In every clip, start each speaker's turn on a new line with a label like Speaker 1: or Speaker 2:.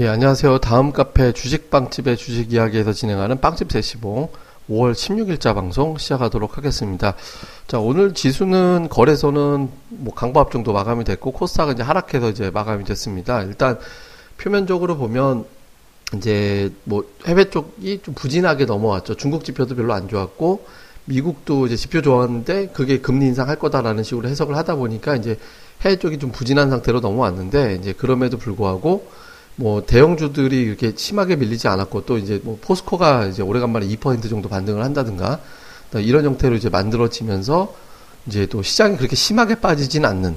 Speaker 1: 예, 안녕하세요. 다음 카페 주식빵집의 주식 이야기에서 진행하는 빵집 세시봉 5월 16일자 방송 시작하도록 하겠습니다. 자, 오늘 지수는 거래소는 뭐 강보합 정도 마감이 됐고 코스닥은 이제 하락해서 이제 마감이 됐습니다. 일단 표면적으로 보면 이제 뭐 해외 쪽이 좀 부진하게 넘어왔죠. 중국 지표도 별로 안 좋았고 미국도 이제 지표 좋았는데 그게 금리 인상할 거다라는 식으로 해석을 하다 보니까 이제 해외 쪽이 좀 부진한 상태로 넘어왔는데 이제 그럼에도 불구하고 뭐 대형주들이 이렇게 심하게 밀리지 않았고 또 이제 뭐 포스코가 이제 오래간만에 2% 정도 반등을 한다든가 이런 형태로 이제 만들어지면서 이제 또 시장이 그렇게 심하게 빠지진 않는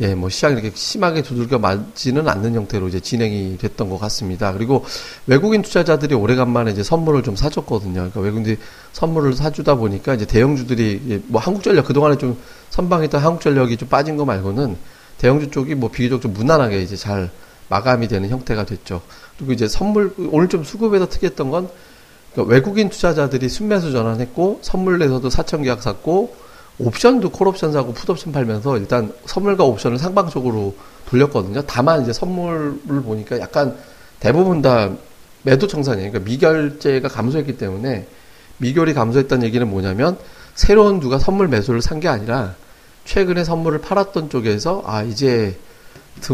Speaker 1: 예, 뭐 시장이 이렇게 심하게 두들겨 맞지는 않는 형태로 이제 진행이 됐던 것 같습니다. 그리고 외국인 투자자들이 오래간만에 이제 선물을 좀 사줬거든요. 그러니까 외국인들이 선물을 사주다 보니까 이제 대형주들이 뭐 한국전력 그동안에 좀 선방했던 한국전력이 좀 빠진 거 말고는 대형주 쪽이 뭐 비교적 좀 무난하게 이제 잘 마감이 되는 형태가 됐죠. 그리고 이제 선물 오늘 좀 수급에서 특이했던 건 그러니까 외국인 투자자들이 순매수 전환했고 선물에서도 4천 계약 샀고 옵션도 콜옵션 사고 풋옵션 팔면서 일단 선물과 옵션을 상방적으로 돌렸거든요. 다만 이제 선물을 보니까 약간 대부분 다 매도 청산이에요. 그러니까 미결제가 감소했기 때문에 미결이 감소했다는 얘기는 뭐냐면 새로운 누가 선물 매수를 산 게 아니라 최근에 선물을 팔았던 쪽에서 아 이제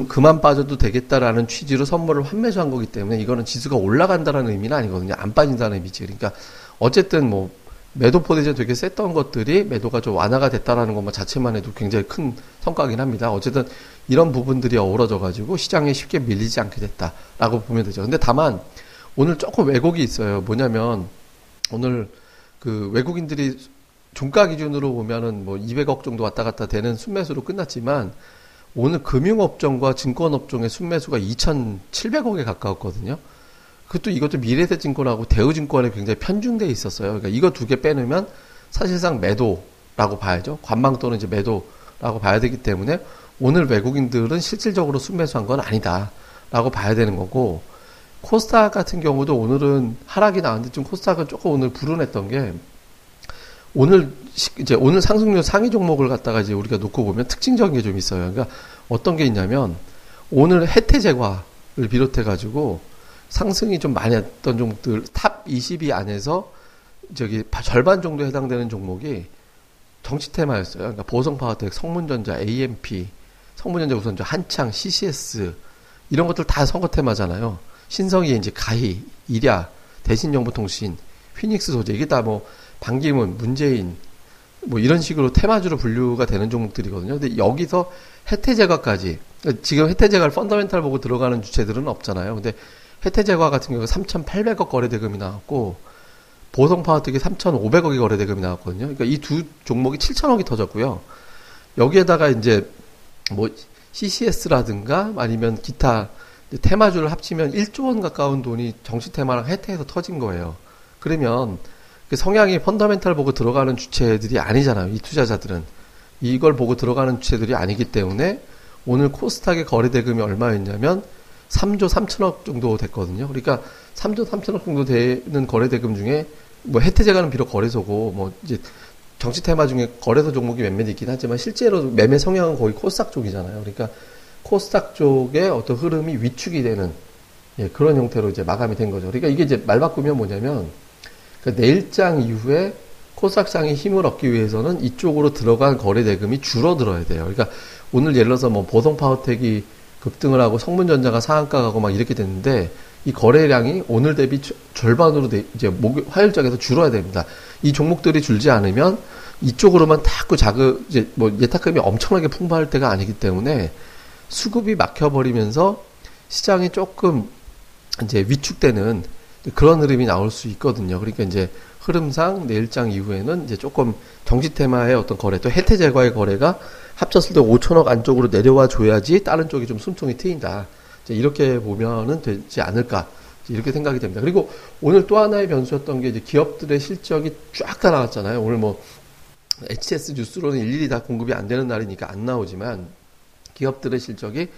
Speaker 1: 그만 빠져도 되겠다라는 취지로 선물을 환매수한 거기 때문에 이거는 지수가 올라간다라는 의미는 아니거든요. 안 빠진다는 의미지. 그러니까 어쨌든 뭐 매도 포지션 되게 셌던 것들이 매도가 좀 완화가 됐다라는 것만 자체만 해도 굉장히 큰 성과긴 합니다. 어쨌든 이런 부분들이 어우러져 가지고 시장에 쉽게 밀리지 않게 됐다라고 보면 되죠. 근데 다만 오늘 조금 왜곡이 있어요. 뭐냐면 오늘 그 외국인들이 종가 기준으로 보면은 뭐 200억 정도 왔다 갔다 되는 순매수로 끝났지만 오늘 금융업종과 증권업종의 순매수가 2,700억에 가까웠거든요. 그것도 이것도 미래세증권하고 대우증권에 굉장히 편중돼 있었어요. 그러니까 이거 두 개 빼놓으면 사실상 매도라고 봐야죠. 관망 또는 이제 매도라고 봐야 되기 때문에 오늘 외국인들은 실질적으로 순매수한 건 아니다라고 봐야 되는 거고 코스닥 같은 경우도 오늘은 하락이 나왔는데 좀 코스닥은 조금 오늘 불운했던 게 오늘 이제 오늘 상승률 상위 종목을 갖다가 이제 우리가 놓고 보면 특징적인 게 좀 있어요. 그러니까 어떤 게 있냐면 오늘 해태 제과를 비롯해 가지고 상승이 좀 많이 했던 종목들 top 20위 안에서 저기 절반 정도 해당되는 종목이 정치 테마였어요. 그러니까 보성파워텍, 성문전자, AMP, 성문전자 우선저 한창, CCS 이런 것들 다 선거 테마잖아요. 신성이 이제 가희, 이랴, 대신정보통신, 휘닉스 소재 이게 다 뭐 반기문, 문재인 뭐 이런 식으로 테마주로 분류가 되는 종목들이거든요. 근데 여기서 혜태 제과까지 그러니까 지금 혜태 제과를 펀더멘탈 보고 들어가는 주체들은 없잖아요. 근데 혜태 제과 같은 경우 3,800억 거래 대금이 나왔고 보성 파워텍이 3,500억이 거래 대금이 나왔거든요. 그러니까 이 두 종목이 7,000억이 터졌고요. 여기에다가 이제 뭐 CCS라든가 아니면 기타 테마주를 합치면 1조 원 가까운 돈이 정시 테마랑 혜태에서 터진 거예요. 그러면 그 성향이 펀더멘탈 보고 들어가는 주체들이 아니잖아요. 이 투자자들은 이걸 보고 들어가는 주체들이 아니기 때문에 오늘 코스닥의 거래 대금이 얼마였냐면 3조 3천억 정도 됐거든요. 그러니까 3조 3천억 정도 되는 거래 대금 중에 뭐 혜태제가는 비록 거래소고 뭐 이제 정치 테마 중에 거래소 종목이 몇몇 있긴 하지만 실제로 매매 성향은 거의 코스닥 쪽이잖아요. 그러니까 코스닥 쪽의 어떤 흐름이 위축이 되는 예, 그런 형태로 이제 마감이 된 거죠. 그러니까 이게 이제 말 바꾸면 뭐냐면 그러니까 내일장 이후에 코스닥장이 힘을 얻기 위해서는 이쪽으로 들어간 거래 대금이 줄어들어야 돼요. 그러니까 오늘 예를 들어서 뭐 보성 파워텍이 급등을 하고 성문전자가 상한가 가고 막 이렇게 됐는데 이 거래량이 오늘 대비 절반으로 돼, 이제 목, 화요일장에서 줄어야 됩니다. 이 종목들이 줄지 않으면 이쪽으로만 자꾸 자극, 이제 뭐 예탁금이 엄청나게 풍부할 때가 아니기 때문에 수급이 막혀버리면서 시장이 조금 이제 위축되는 그런 흐름이 나올 수 있거든요. 그러니까 이제 흐름상 내일장 이후에는 이제 조금 정지 테마의 어떤 거래 또 혜태 제과의 거래가 합쳤을 때 5천억 안쪽으로 내려와 줘야지 다른 쪽이 좀 숨통이 트인다. 이제 이렇게 보면은 되지 않을까. 이렇게 생각이 됩니다. 그리고 오늘 또 하나의 변수였던 게 이제 기업들의 실적이 쫙다 나왔잖아요. 오늘 뭐 HTS 뉴스로는 일일이 다 공급이 안 되는 날이니까 안 나오지만 기업들의 실적이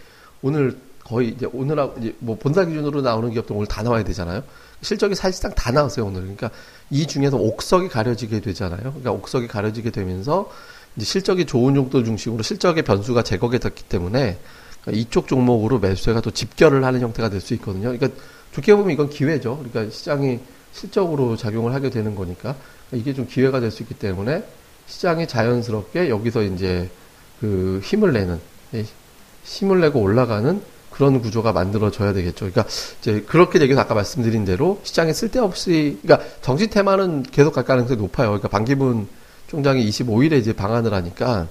Speaker 1: 오늘 거의 이제 오늘하고 이제 뭐 본사 기준으로 나오는 기업들 오늘 다 나와야 되잖아요. 실적이 사실상 다 나왔어요 오늘. 그러니까 이 중에서 옥석이 가려지게 되잖아요. 그러니까 옥석이 가려지게 되면서 이제 실적이 좋은 정도 중심으로 실적의 변수가 제거가 됐기 때문에 그러니까 이쪽 종목으로 매수세가 또 집결을 하는 형태가 될 수 있거든요. 그러니까 좋게 보면 이건 기회죠. 그러니까 시장이 실적으로 작용을 하게 되는 거니까 이게 좀 기회가 될 수 있기 때문에 시장이 자연스럽게 여기서 이제 그 힘을 내는 예, 힘을 내고 올라가는 그런 구조가 만들어져야 되겠죠. 그러니까 이제 그렇게 되기서 아까 말씀드린 대로 시장에 쓸데없이 그러니까 정치 테마는 계속 갈 가능성이 높아요. 그러니까 반기문 총장이 25일에 이제 방한을 하니까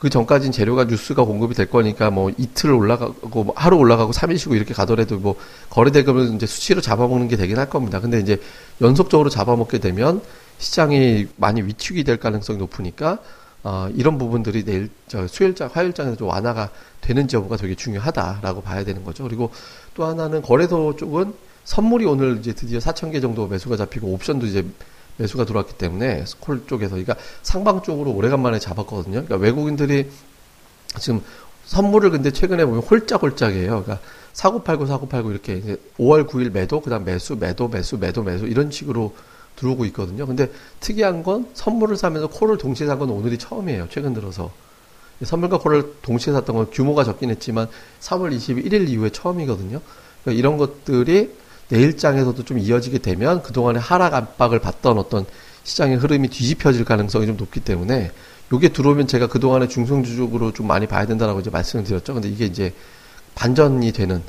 Speaker 1: 그 전까지는 재료가 뉴스가 공급이 될 거니까 뭐 이틀 올라가고 뭐 하루 올라가고 3일 쉬고 이렇게 가더라도 뭐 거래 대금을 이제 수치로 잡아먹는 게 되긴 할 겁니다. 근데 이제 연속적으로 잡아먹게 되면 시장이 많이 위축이 될 가능성이 높으니까 어, 이런 부분들이 내일 저 수요일장 화요일장에서 좀 완화가 되는지 여부가 되게 중요하다라고 봐야 되는 거죠. 그리고 또 하나는 거래소 쪽은 선물이 오늘 이제 드디어 4천 개 정도 매수가 잡히고 옵션도 이제 매수가 들어왔기 때문에 콜 쪽에서 그러니까 상방 쪽으로 오래간만에 잡았거든요. 그러니까 외국인들이 지금 선물을 근데 최근에 보면 홀짝홀짝이에요. 그러니까 사고 팔고 사고 팔고 이렇게 이제 5월 9일 매도 그다음 매수 매도 매수 매도 매수 이런 식으로 들어오고 있거든요. 근데 특이한 건 선물을 사면서 콜을 동시에 산 건 오늘이 처음이에요. 최근 들어서. 선물과 콜을 동시에 샀던 건 규모가 적긴 했지만 3월 21일 이후에 처음이거든요. 그러니까 이런 것들이 내일장에서도 좀 이어지게 되면 그동안의 하락 압박을 받던 어떤 시장의 흐름이 뒤집혀질 가능성이 좀 높기 때문에 요게 들어오면 제가 그동안의 중성주적으로 좀 많이 봐야 된다라고 이제 말씀을 드렸죠. 근데 이게 이제 반전이 되는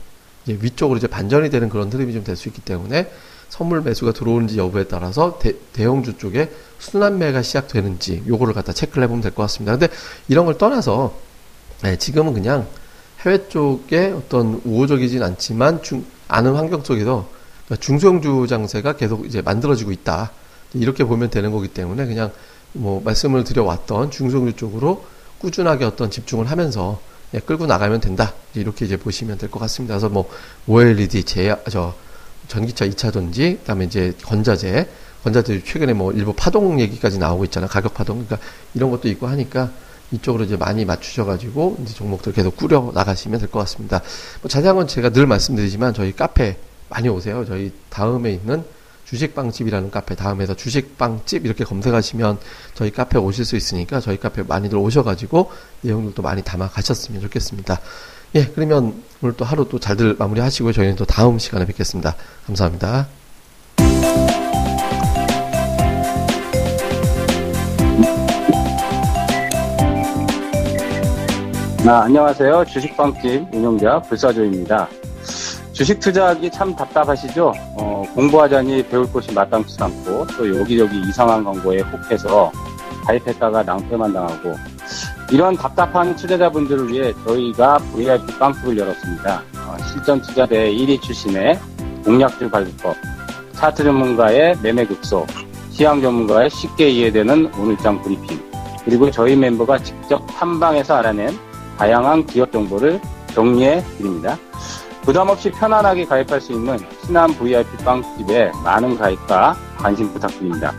Speaker 1: 이제 위쪽으로 이제 반전이 되는 그런 흐름이 좀 될 수 있기 때문에 선물 매수가 들어오는지 여부에 따라서 대, 대형주 쪽에 순환매가 시작되는지 요거를 갖다 체크를 해보면 될 것 같습니다. 근데 이런 걸 떠나서 네, 지금은 그냥 해외 쪽에 어떤 우호적이진 않지만 중, 아는 환경 속에서 그러니까 중소형주 장세가 계속 이제 만들어지고 있다. 이렇게 보면 되는 거기 때문에 그냥 뭐 말씀을 드려왔던 중소형주 쪽으로 꾸준하게 어떤 집중을 하면서 예, 끌고 나가면 된다. 이렇게 이제 보시면 될 것 같습니다. 그래서 뭐 OLED, 제, 저 전기차 2차 전지, 그다음에 이제 건자재, 건자재 최근에 뭐 일부 파동 얘기까지 나오고 있잖아요. 가격 파동. 그러니까 이런 것도 있고 하니까 이쪽으로 이제 많이 맞추셔가지고 이제 종목들 계속 꾸려 나가시면 될 것 같습니다. 뭐 자세한 건 제가 늘 말씀드리지만 저희 카페 많이 오세요. 저희 다음에 있는 주식빵집이라는 카페 다음에서 주식빵집 이렇게 검색하시면 저희 카페 오실 수 있으니까 저희 카페 많이들 오셔가지고 내용들도 많이 담아 가셨으면 좋겠습니다. 예, 그러면 오늘 또 하루 또 잘들 마무리 하시고요. 저희는 또 다음 시간에 뵙겠습니다. 감사합니다.
Speaker 2: 아, 안녕하세요. 주식방집 운영자 불사조입니다. 주식 투자하기 참 답답하시죠? 어, 공부하자니 배울 곳이 마땅치 않고 또 여기저기 이상한 광고에 혹해서 가입했다가 낭패만 당하고 이런 답답한 투자자분들을 위해 저희가 VIP 빵집을 열었습니다. 어, 실전 투자대 1위 출신의 공략줄 발급법, 차트 전문가의 매매 급소, 시황 전문가의 쉽게 이해되는 오늘장 브리핑, 그리고 저희 멤버가 직접 탐방해서 알아낸 다양한 기업 정보를 정리해 드립니다. 부담 없이 편안하게 가입할 수 있는 신한 VIP 빵집에 많은 가입과 관심 부탁드립니다.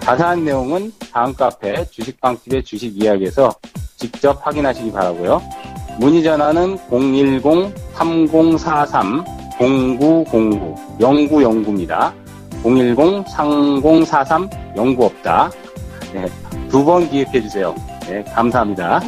Speaker 2: 자세한 내용은 다음 카페 주식빵집의 주식 이야기에서 직접 확인하시기 바라고요. 문의 전화는 010-3043-0909 0909입니다. 010-3043-09없다. 네, 두 번 기획해 주세요. 네, 감사합니다.